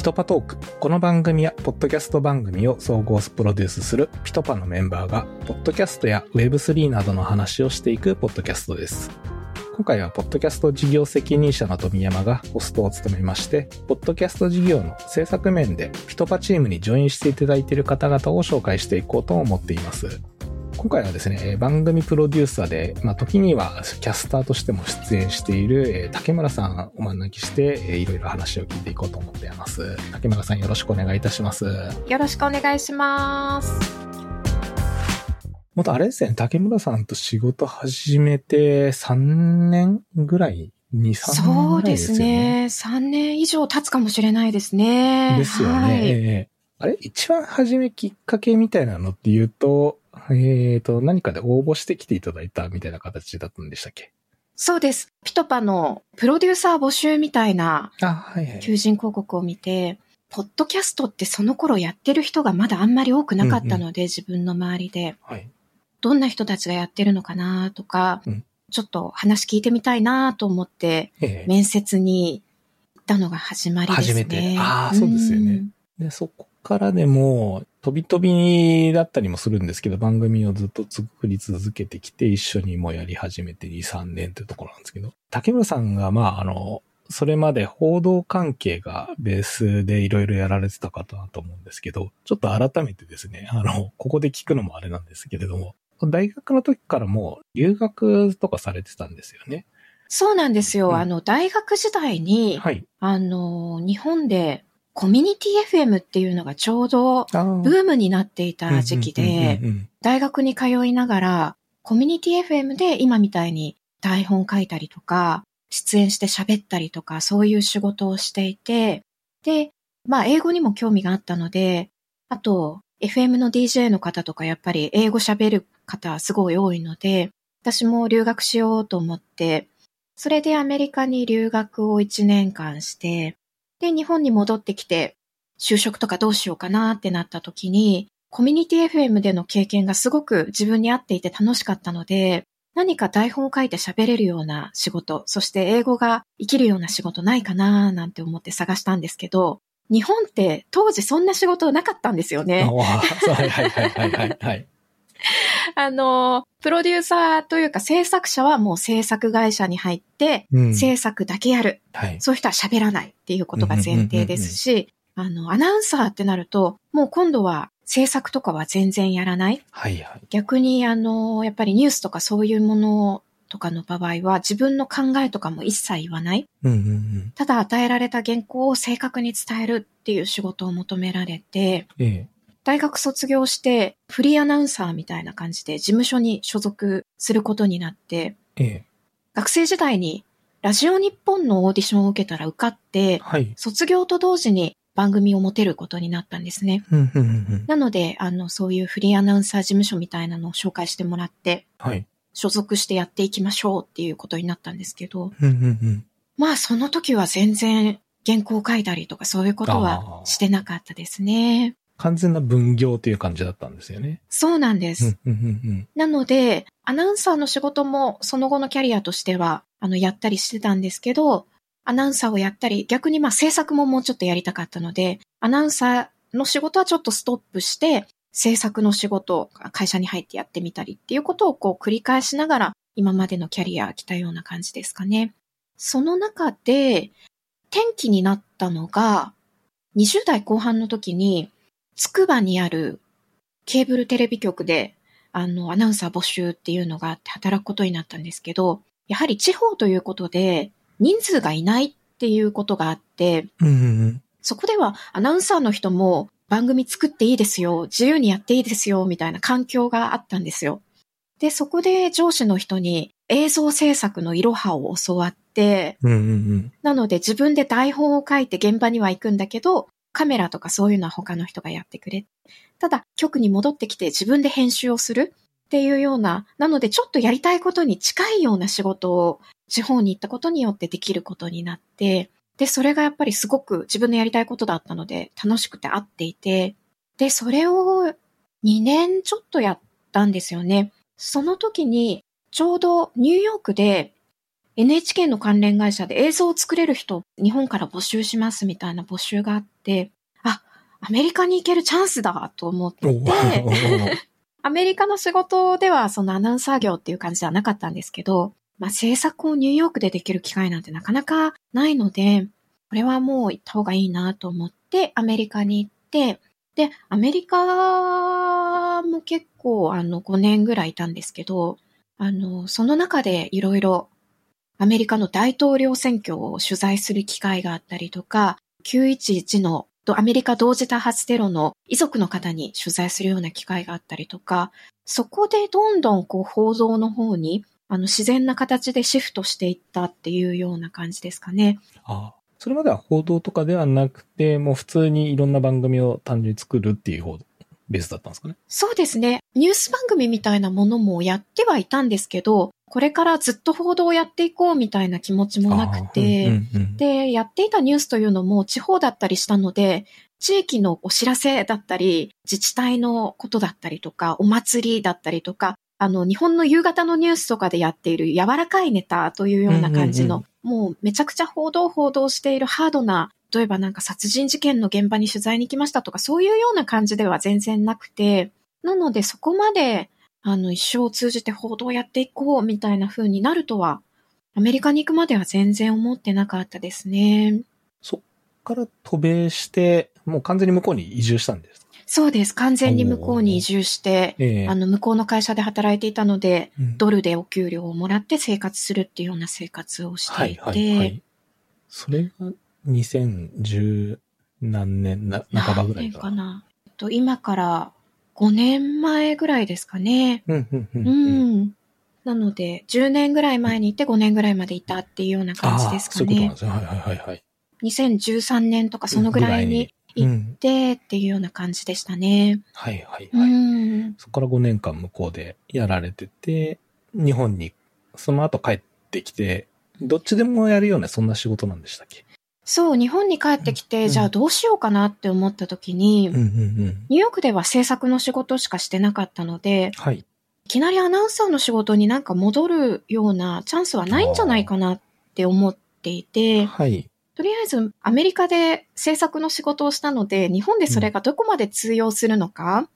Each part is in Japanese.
PitPa トーク。この番組は、ポッドキャスト番組を総合プロデュースする PitPa のメンバーが、ポッドキャストや Web3 などの話をしていくポッドキャストです。今回は、ポッドキャスト事業責任者の富山がホストを務めまして、ポッドキャスト事業の制作面で、 PitPa チームにジョインしていただいている方々を紹介していこうと思っています。今回はですね、えー番組プロデューサーで、まあ、時にはキャスターとしても出演している、えー竹村さんをお招きして、えーいろいろ話を聞いていこうと思っています。竹村さんよろしくお願いいたします。よろしくお願いします。もっとあれですね、竹村さんと仕事始めて3年ぐらい ?2、3年そうでぐらいですよすね。ね。3年以上経つかもしれないですね。ですよね。はい。えーあれ？一番初めきっかけみたいなのっていうと、えっ、と、何かで応募してきていただいたみたいな形だったんでしたっけ？そうです。ピトパのプロデューサー募集みたいなあ、はいはい。求人広告を見て、ポッドキャストってその頃やってる人がまだあんまり多くなかったので、自分の周りで。はい。どんな人たちがやってるのかなとか、うんちょっと話聞いてみたいなと思って、ええ面接に行ったのが始まりですね。初めてあーそうですよねんで、そこからでも、飛び飛びだったりもするんですけど、番組をずっと作り続けてきて、一緒にもうやり始めて2、3年というところなんですけど、竹村さんが、まあ、あの、それまで報道関係がベースでいろいろやられてた方だと思うんですけど、ちょっと改めてですね、あの、ここで聞くのもあれなんですけれども、大学の時からもう留学とかされてたんですよね。そうなんですよ。うんあの、大学時代に、はい。あの、日本でコミュニティ FM っていうのがちょうどブームになっていた時期で大学に通いながら、コミュニティ FM で今みたいに台本書いたりとか、出演して喋ったりとか、そういう仕事をしていて、で、まあ、英語にも興味があったので、あと、FM の DJ の方とかやっぱり英語喋る方すごい多いので、私も留学しようと思って、それでアメリカに留学を1年間して、で、日本に戻ってきて、就職とかどうしようかなってなった時に、コミュニティ FM での経験がすごく自分に合っていて楽しかったので、何か台本を書いて喋れるような仕事、そして英語が生きるような仕事ないかななんて思って探したんですけど、日本って当時そんな仕事なかったんですよね。はいはいはいはい。あの、プロデューサーというか制作者はもう制作会社に入って、うん制作だけやる。はい。そういう人は喋らないっていうことが前提ですし、あの、アナウンサーってなると、もう今度は制作とかは全然やらない。はいはい。逆に、あの、やっぱりニュースとかそういうものとかの場合は自分の考えとかも一切言わない。うんうんうん。ただ与えられた原稿を正確に伝えるっていう仕事を求められて、ええ。大学卒業してフリーアナウンサーみたいな感じで事務所に所属することになって、ええ。学生時代にラジオ日本のオーディションを受けたら受かって、はい。卒業と同時に番組を持てることになったんですね。なので、あの、そういうフリーアナウンサー事務所みたいなのを紹介してもらって、はい。所属してやっていきましょうっていうことになったんですけど。まあその時は全然原稿を書いたりとかそういうことあはーしてなかったですね。完全な分業という感じだったんですよね。そうなんです。うんうんうんなので、アナウンサーの仕事もその後のキャリアとしては、あの、やったりしてたんですけど、アナウンサーをやったり、逆にまあ制作ももうちょっとやりたかったので、アナウンサーの仕事はちょっとストップして、制作の仕事を会社に入ってやってみたりっていうことをこう繰り返しながら、今までのキャリア来たような感じですかね。その中で、転機になったのが、20代後半の時に、つくばにあるケーブルテレビ局で、あの、アナウンサー募集っていうのがあって働くことになったんですけど、やはり地方ということで、人数がいないっていうことがあって、うん。うんうんうん。そこではアナウンサーの人も番組作っていいですよ、自由にやっていいですよ、みたいな環境があったんですよ。で、そこで上司の人に映像制作のいろはを教わって、うんうんうん。なので自分で台本を書いて現場には行くんだけど、カメラとかそういうのは他の人がやってくれ。ただ、局に戻ってきて自分で編集をするっていうような、なのでちょっとやりたいことに近いような仕事を地方に行ったことによってできることになって、で、それがやっぱりすごく自分のやりたいことだったので楽しくて合っていて、で、それを2年ちょっとやったんですよね。その時にちょうどニューヨークで NHK の関連会社で映像を作れる人、日本から募集しますみたいな募集があって、あ、アメリカに行けるチャンスだと思って。アメリカの仕事ではそのアナウンサー業っていう感じではなかったんですけど、まあ制作をニューヨークでできる機会なんてなかなかないので、これはもう行った方がいいなと思ってアメリカに行って、で、アメリカも結構あの5年ぐらいいたんですけど、あの、その中でいろいろアメリカの大統領選挙を取材する機会があったりとか、911のとアメリカ同時多発テロの遺族の方に取材するような機会があったりとか、そこでどんどんこう報道の方にあの自然な形でシフトしていったっていうような感じですかね。あそれまでは報道とかではなくて、もう普通にいろんな番組を単純に作るっていう方ベースだったんですかね。そうですね。ニュース番組みたいなものもやってはいたんですけど、これからずっと報道をやっていこうみたいな気持ちもなくて、うんうんうん。で、やっていたニュースというのも地方だったりしたので、地域のお知らせだったり、自治体のことだったりとか、お祭りだったりとか、あの、日本の夕方のニュースとかでやっている柔らかいネタというような感じの、うんもうめちゃくちゃ報道報道しているハードな、例えばなんか殺人事件の現場に取材に来ましたとか、そういうような感じでは全然なくて、なのでそこまで、あの、一生を通じて報道をやっていこうみたいな風になるとは、アメリカに行くまでは全然思ってなかったですね。そっから渡米して、もう完全に向こうに移住したんですか？そうです。完全に向こうに移住して、ええあの、向こうの会社で働いていたので、うんドルでお給料をもらって生活するっていうような生活をしていて、はいはいはい。それが2010何年な、半ばぐらいかかな。えっと今から5年前ぐらいですかね。うんうんうんううん。ん。なので、10年ぐらい前にいて5年ぐらいまでいたっていうような感じですかそういうことなんねで。すね。はいはいはいはい。2013年とかそのぐらいに行ってっていうような感じでしたね。はいはいうはい。ん。そこから5年間向こうでやられてて、日本にその後帰ってきて、どっちでもやるようなそんな仕事なんでしたっけ？そう、日本に帰ってきて、うんじゃあどうしようかなって思った時に、うんうんうん。ニューヨークでは制作の仕事しかしてなかったので、はい。いきなりアナウンサーの仕事になんか戻るようなチャンスはないんじゃないかなって思っていて、はい。とりあえずアメリカで制作の仕事をしたので、日本でそれがどこまで通用するのか、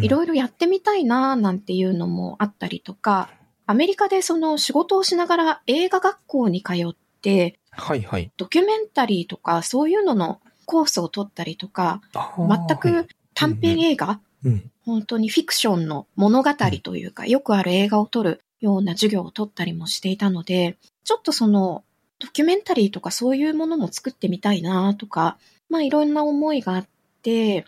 いろいろやってみたいななんていうのもあったりとか、アメリカでその仕事をしながら映画学校に通って、はいはい。ドキュメンタリーとかそういうののコースを取ったりとか、全く短編映画、うん。本当にフィクションの物語というか、よくある映画を撮るような授業を取ったりもしていたので、ちょっとその、ドキュメンタリーとかそういうものも作ってみたいなとか、まあいろんな思いがあって、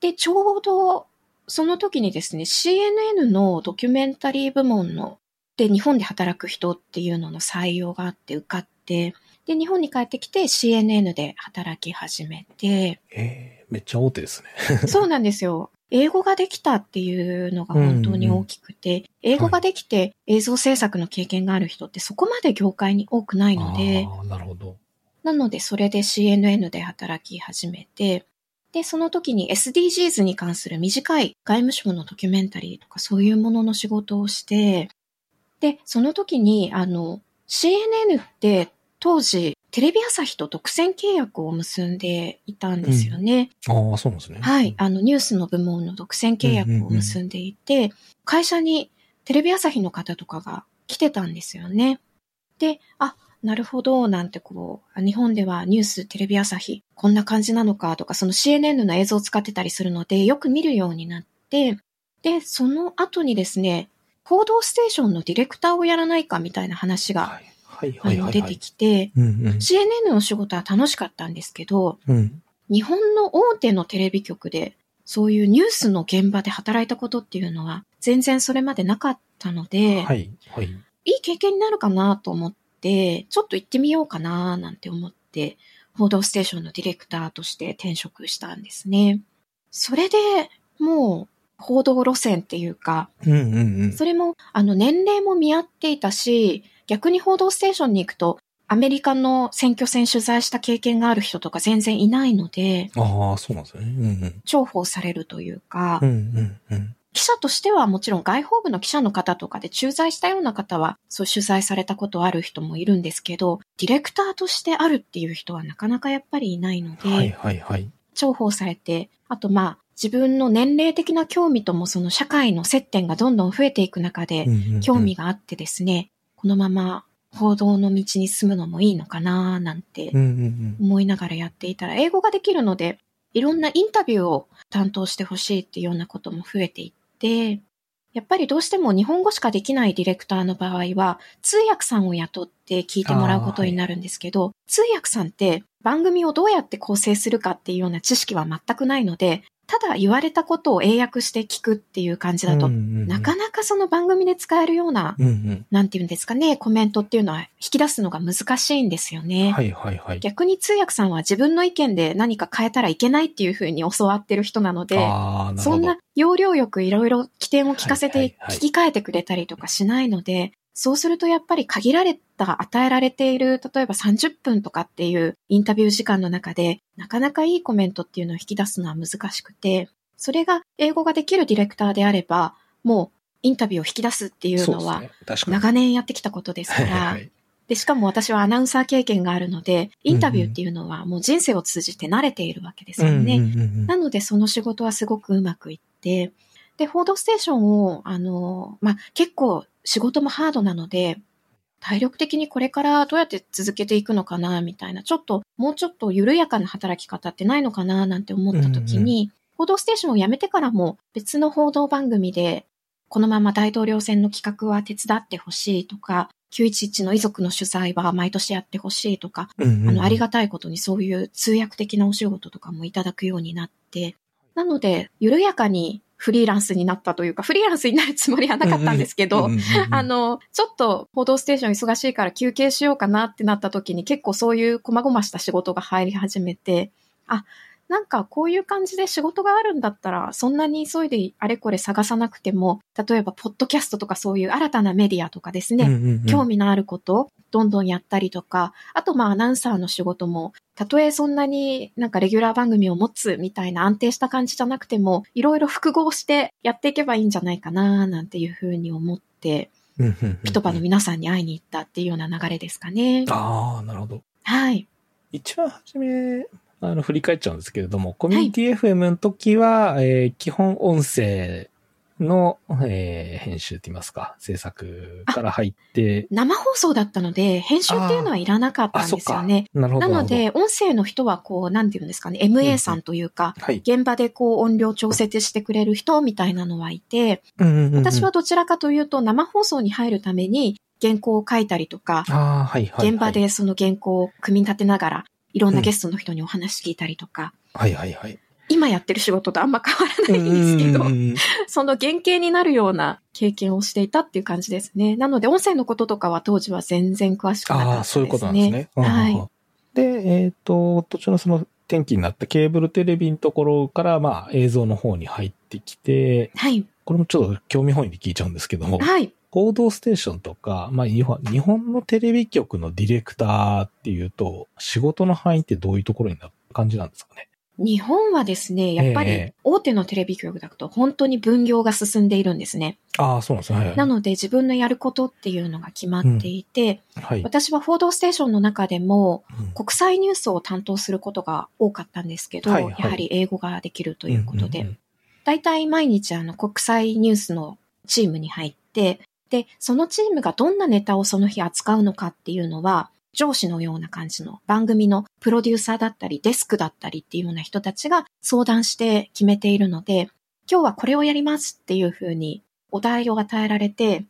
で、ちょうどその時にですね、CNN のドキュメンタリー部門の、で、日本で働く人っていうのの採用があって受かって、で、日本に帰ってきて CNN で働き始めて、えー、めっちゃ大手ですね。そうなんですよ。英語ができたっていうのが本当に大きくて、英語ができて映像制作の経験がある人ってそこまで業界に多くないので、なるほど。なのでそれで CNN で働き始めて、で、その時に SDGs に関する短い外務省のドキュメンタリーとかそういうものの仕事をして、で、その時にあの CNN って当時テレビ朝日と独占契約を結んでいたんですよね。ああ、そうなんですね。はい。あの、ニュースの部門の独占契約を結んでいて、会社にテレビ朝日の方とかが来てたんですよね。で、あ、なるほど、なんてこう、あ日本ではニューステレビ朝日、こんな感じなのかとか、その CNN の映像を使ってたりするので、よく見るようになって、で、その後にですね、報道ステーションのディレクターをやらないかみたいな話が、はい。はいはいはい。出てきて、うんうん。CNN の仕事は楽しかったんですけど、うん。日本の大手のテレビ局で、そういうニュースの現場で働いたことっていうのは、全然それまでなかったので、はい。はい。いい経験になるかなと思って、ちょっと行ってみようかななんて思って、報道ステーションのディレクターとして転職したんですね。それでもう、報道路線っていうか、うんうんうん。それも、あの、年齢も見合っていたし、逆に報道ステーションに行くと、アメリカの選挙戦取材した経験がある人とか全然いないので、ああ、そうなんですよね。うんうん。重宝されるというか、うんうんうん。記者としてはもちろん外報部の記者の方とかで駐在したような方は、そう取材されたことある人もいるんですけど、ディレクターとしてあるっていう人はなかなかやっぱりいないので、はいはいはい。重宝されて、あとまあ、自分の年齢的な興味ともその社会の接点がどんどん増えていく中で、興味があってですね、このまま報道の道に進むのもいいのかななんて思いながらやっていたら、英語ができるので、いろんなインタビューを担当してほしいっていうようなことも増えていって、やっぱりどうしても日本語しかできないディレクターの場合は、通訳さんを雇って聞いてもらうことになるんですけど、はい、通訳さんって番組をどうやって構成するかっていうような知識は全くないので、ただ言われたことを英訳して聞くっていう感じだと、うんうんうん、なかなかその番組で使えるような、うんうん、なんていうんですかね、コメントっていうのは引き出すのが難しいんですよね。はいはいはい。逆に通訳さんは自分の意見で何か変えたらいけないっていうふうに教わってる人なので、そんな要領よくいろいろ起点を聞かせて聞き換えてくれたりとかしないので、そうするとやっぱり限られた与えられている、例えば30分とかっていうインタビュー時間の中で、なかなかいいコメントっていうのを引き出すのは難しくて、それが英語ができるディレクターであれば、もうインタビューを引き出すっていうのは、長年やってきたことですから、で、しかも私はアナウンサー経験があるので、インタビューっていうのはもう人生を通じて慣れているわけですよね。なのでその仕事はすごくうまくいって、で、報道ステーションを、あの、まあ、結構仕事もハードなので、体力的にこれからどうやって続けていくのかな、みたいな、ちょっと、もうちょっと緩やかな働き方ってないのかな、なんて思った時に、うんうん、報道ステーションを辞めてからも別の報道番組で、このまま大統領選の企画は手伝ってほしいとか、911の遺族の取材は毎年やってほしいとか、うんうん、あの、ありがたいことにそういう通訳的なお仕事とかもいただくようになって、なので、緩やかにフリーランスになったというか、フリーランスになるつもりはなかったんですけど、あの、ちょっと報道ステーション忙しいから休憩しようかなってなった時に結構そういう細々した仕事が入り始めて、あ、なんかこういう感じで仕事があるんだったら、そんなに急いであれこれ探さなくても、例えばポッドキャストとかそういう新たなメディアとかですね、うんうんうん、興味のあることどんどんやったりとか、あとまあアナウンサーの仕事も、たとえそんなになんかレギュラー番組を持つみたいな安定した感じじゃなくても、いろいろ複合してやっていけばいいんじゃないかな、なんていうふうに思って、ピトパの皆さんに会いに行ったっていうような流れですかね。ああ、なるほど。はい。一番初め、あの、振り返っちゃうんですけれども、コミュニティ FM の時は、はい、えー、基本音声の、えー、編集って言いますか、制作から入って。生放送だったので、編集っていうのはいらなかったんですよね。なるほど。なので、音声の人はこう、なんていうんですかね、MA さんというか、うんはい、現場でこう、音量調節してくれる人みたいなのはいて、うんうんうん、私はどちらかというと、生放送に入るために、原稿を書いたりとか、はいはい、現場でその原稿を組み立てながら、いろんなゲストの人にお話聞いたりとか。はいはいはい。今やってる仕事とあんま変わらないんですけど、その原型になるような経験をしていたっていう感じですね。なので、音声のこととかは当時は全然詳しくなかったですね。ああ、そういうことなんですね。はい。で、えっ、ー、と、途中のその転機になったケーブルテレビのところから、まあ、映像の方に入ってきて、はい。これもちょっと興味本位で聞いちゃうんですけども、はい。報道ステーションとか、まあ日本、日本のテレビ局のディレクターっていうと、仕事の範囲ってどういうところになる感じなんですかね？日本はですね、やっぱり大手のテレビ局だと本当に分業が進んでいるんですね。ああ、そうなんですね。なので自分のやることっていうのが決まっていて、うんはい、私は報道ステーションの中でも国際ニュースを担当することが多かったんですけど、やはり英語ができるということで、大体毎日あの国際ニュースのチームに入って、で、そのチームがどんなネタをその日扱うのかっていうのは、上司のような感じの番組のプロデューサーだったり、デスクだったりっていうような人たちが相談して決めているので、今日はこれをやりますっていうふうにお題を与えられて、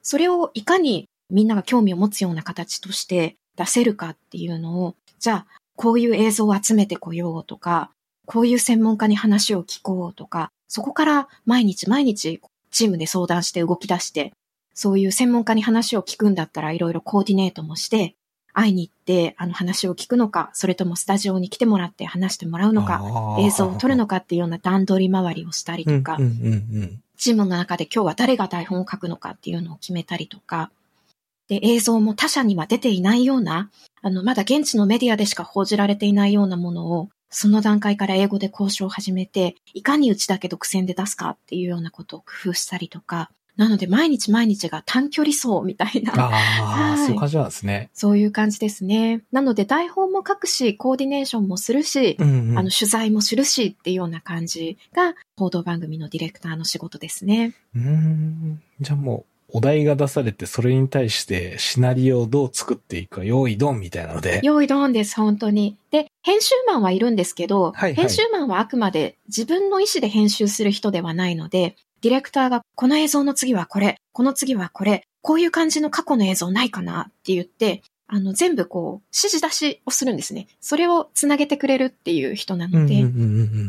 それをいかにみんなが興味を持つような形として出せるかっていうのを、じゃあ、こういう映像を集めてこようとか、こういう専門家に話を聞こうとか、そこから毎日毎日チームで相談して動き出して、そういう専門家に話を聞くんだったらいろいろコーディネートもして、会いに行ってあの話を聞くのか、それともスタジオに来てもらって話してもらうのか、映像を撮るのかっていうような段取り回りをしたりとか、チームの中で今日は誰が台本を書くのかっていうのを決めたりとか、で、映像も他社には出ていないような、あの、まだ現地のメディアでしか報じられていないようなものをその段階から英語で交渉を始めて、いかにうちだけ独占で出すかっていうようなことを工夫したりとか、なので毎日毎日が短距離走みたいな。ああ、はいそういう感じなんですね。そういう感じですね。なので台本も書くし、コーディネーションもするし、うんうんあの取材もするしっていうような感じが報道番組のディレクターの仕事ですね。うーん。じゃあもう、お題が出されて、それに対してシナリオをどう作っていくか、用意ドンみたいなので。用意ドンです、本当に。で、編集マンはいるんですけど、はいはい編集マンはあくまで自分の意思で編集する人ではないので、ディレクターがこの映像の次はこれ、この次はこれ、こういう感じの過去の映像ないかなって言って、あの、全部こう、指示出しをするんですね。それをつなげてくれるっていう人なので、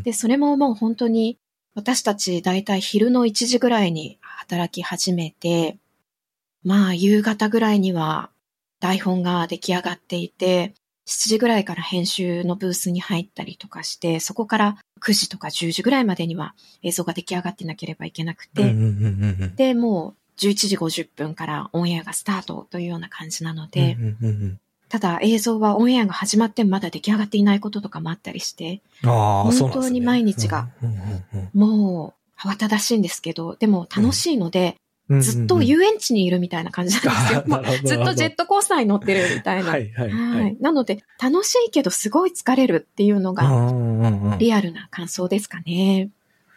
で、それももう本当に、私たちだいたい昼の1時ぐらいに働き始めて、まあ夕方ぐらいには台本が出来上がっていて、7時ぐらいから編集のブースに入ったりとかして、そこから9時とか10時ぐらいまでには映像が出来上がってなければいけなくて、うんうんうんうんで、もう11時50分からオンエアがスタートというような感じなので、うんうんうんただ映像はオンエアが始まってもまだ出来上がっていないこととかもあったりして、本当に毎日がもう慌ただしいんですけど、でも楽しいので、うん、ずっと遊園地にいるみたいな感じなんですよ。ずっとジェットコースターに乗ってるみたいな。はいはいははいい。なので、楽しいけどすごい疲れるっていうのうが、リアルな感想ですかね。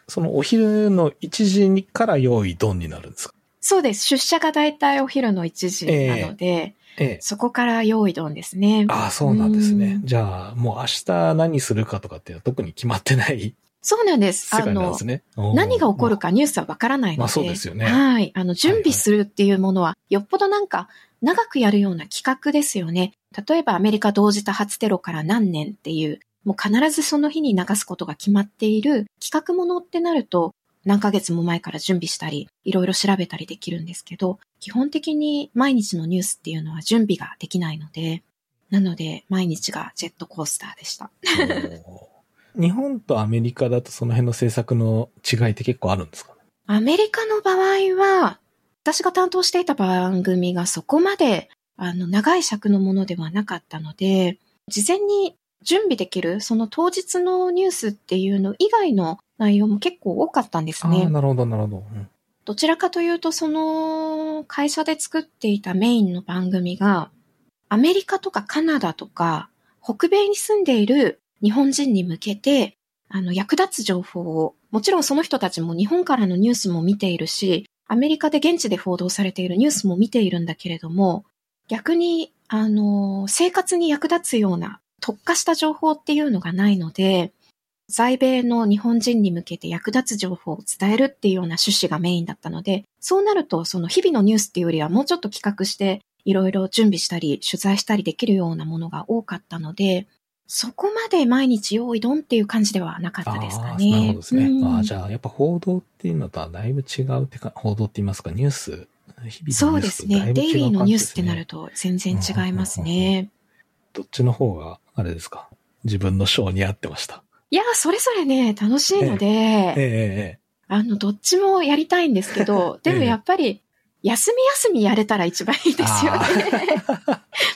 そのお昼の1時にから用意ドンになるんですか？そうです。出社がだいたいお昼の1時なので、ええ。そこから用意ドンですね。ああ、そうなんですねう。んじゃあ、もう明日何するかとかっていうのは特に決まってないそうなんです。世あのね。何が起こるか。かニュースはわからないので。まあそうですよねはい。あの、準備するっていうものは、よっぽどなんか、長くやるような企画ですよね。例えばアメリカ同時多発テロから何年っていう、もう必ずその日に流すことが決まっている企画ものってなると、何ヶ月も前から準備したり、いろいろ調べたりできるんですけど、基本的に毎日のニュースっていうのは準備ができないので、なので毎日がジェットコースターでした。日本とアメリカだとその辺の政策の違いって結構あるんですかね？アメリカの場合は、私が担当していた番組がそこまで、あの、長い尺のものではなかったので、事前に準備できる、その当日のニュースっていうの以外の内容も結構多かったんですね。なるほど、なるほど。うんどちらかというと、その会社で作っていたメインの番組が、アメリカとかカナダとか、北米に住んでいる日本人に向けて、あの、役立つ情報を、もちろんその人たちも日本からのニュースも見ているし、アメリカで現地で報道されているニュースも見ているんだけれども、逆に、あの、生活に役立つような特化した情報っていうのがないので、在米の日本人に向けて役立つ情報を伝えるっていうような趣旨がメインだったので、そうなると、その日々のニュースっていうよりはもうちょっと企画して、いろいろ準備したり、取材したりできるようなものが多かったので、そこまで毎日用意ドンっていう感じではなかったですかね。なるほどですね。うんああ、じゃあ、やっぱ報道っていうのとはだいぶ違うってか、報道って言いますか、ニュース、日々のニュースとだいぶ違うそうですね。デイリーのニュースってなると。と全然違いますね。どっちの方が、あれですか、自分の章に合ってました。いや、それぞれね、楽しいので、ええあの、どっちもやりたいんですけど、でもやっぱり、休み休みやれたら一番いいですよね。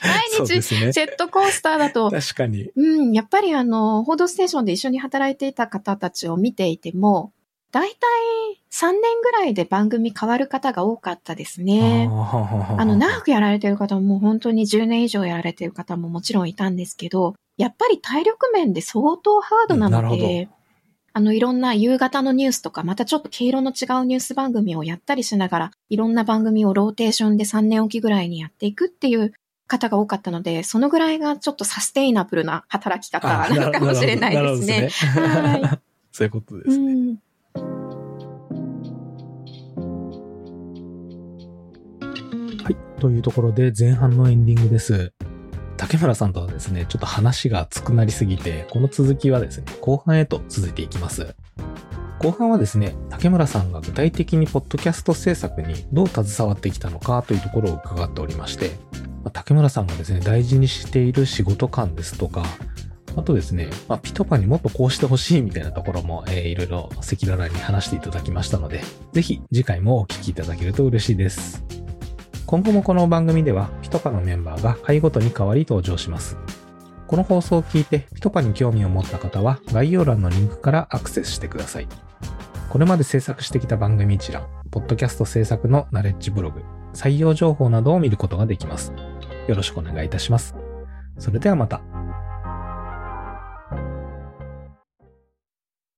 毎日、ジェットコースターだと、確かに。うん、やっぱりあの、報道ステーションで一緒に働いていた方たちを見ていても、だいたい3年ぐらいで番組変わる方が多かったですね。ああの、長くやられてる方も本当に10年以上やられてる方ももちろんいたんですけど、やっぱり体力面で相当ハードななるほので、あの、いろんな夕方のニュースとか、またちょっと毛色の違うニュース番組をやったりしながら、いろんな番組をローテーションで3年おきぐらいにやっていくっていう方が多かったので、そのぐらいがちょっとサステイナブルな働き方なのかもしれないですね。はい。そういうことですね。うんはい。というところで前半のエンディングです。竹村さんとはですね、ちょっと話が熱くなりすぎて、この続きはですね、後半へと続いていきます。後半はですね、竹村さんが具体的にポッドキャスト制作にどう携わってきたのかというところを伺っておりまして、竹村さんがですね、大事にしている仕事感ですとか、あとですね、まあ、ピトパにもっとこうしてほしいみたいなところも、えーいろいろ赤裸々に話していただきましたので、ぜひ次回もお聞きいただけると嬉しいです。今後もこの番組では、ピトパのメンバーが回ごとに変わり登場します。この放送を聞いてひとかに興味を持った方は概要欄のリンクからアクセスしてください。これまで制作してきた番組一覧、ポッドキャスト制作のナレッジブログ、採用情報などを見ることができます。よろしくお願いいたします。それではまた。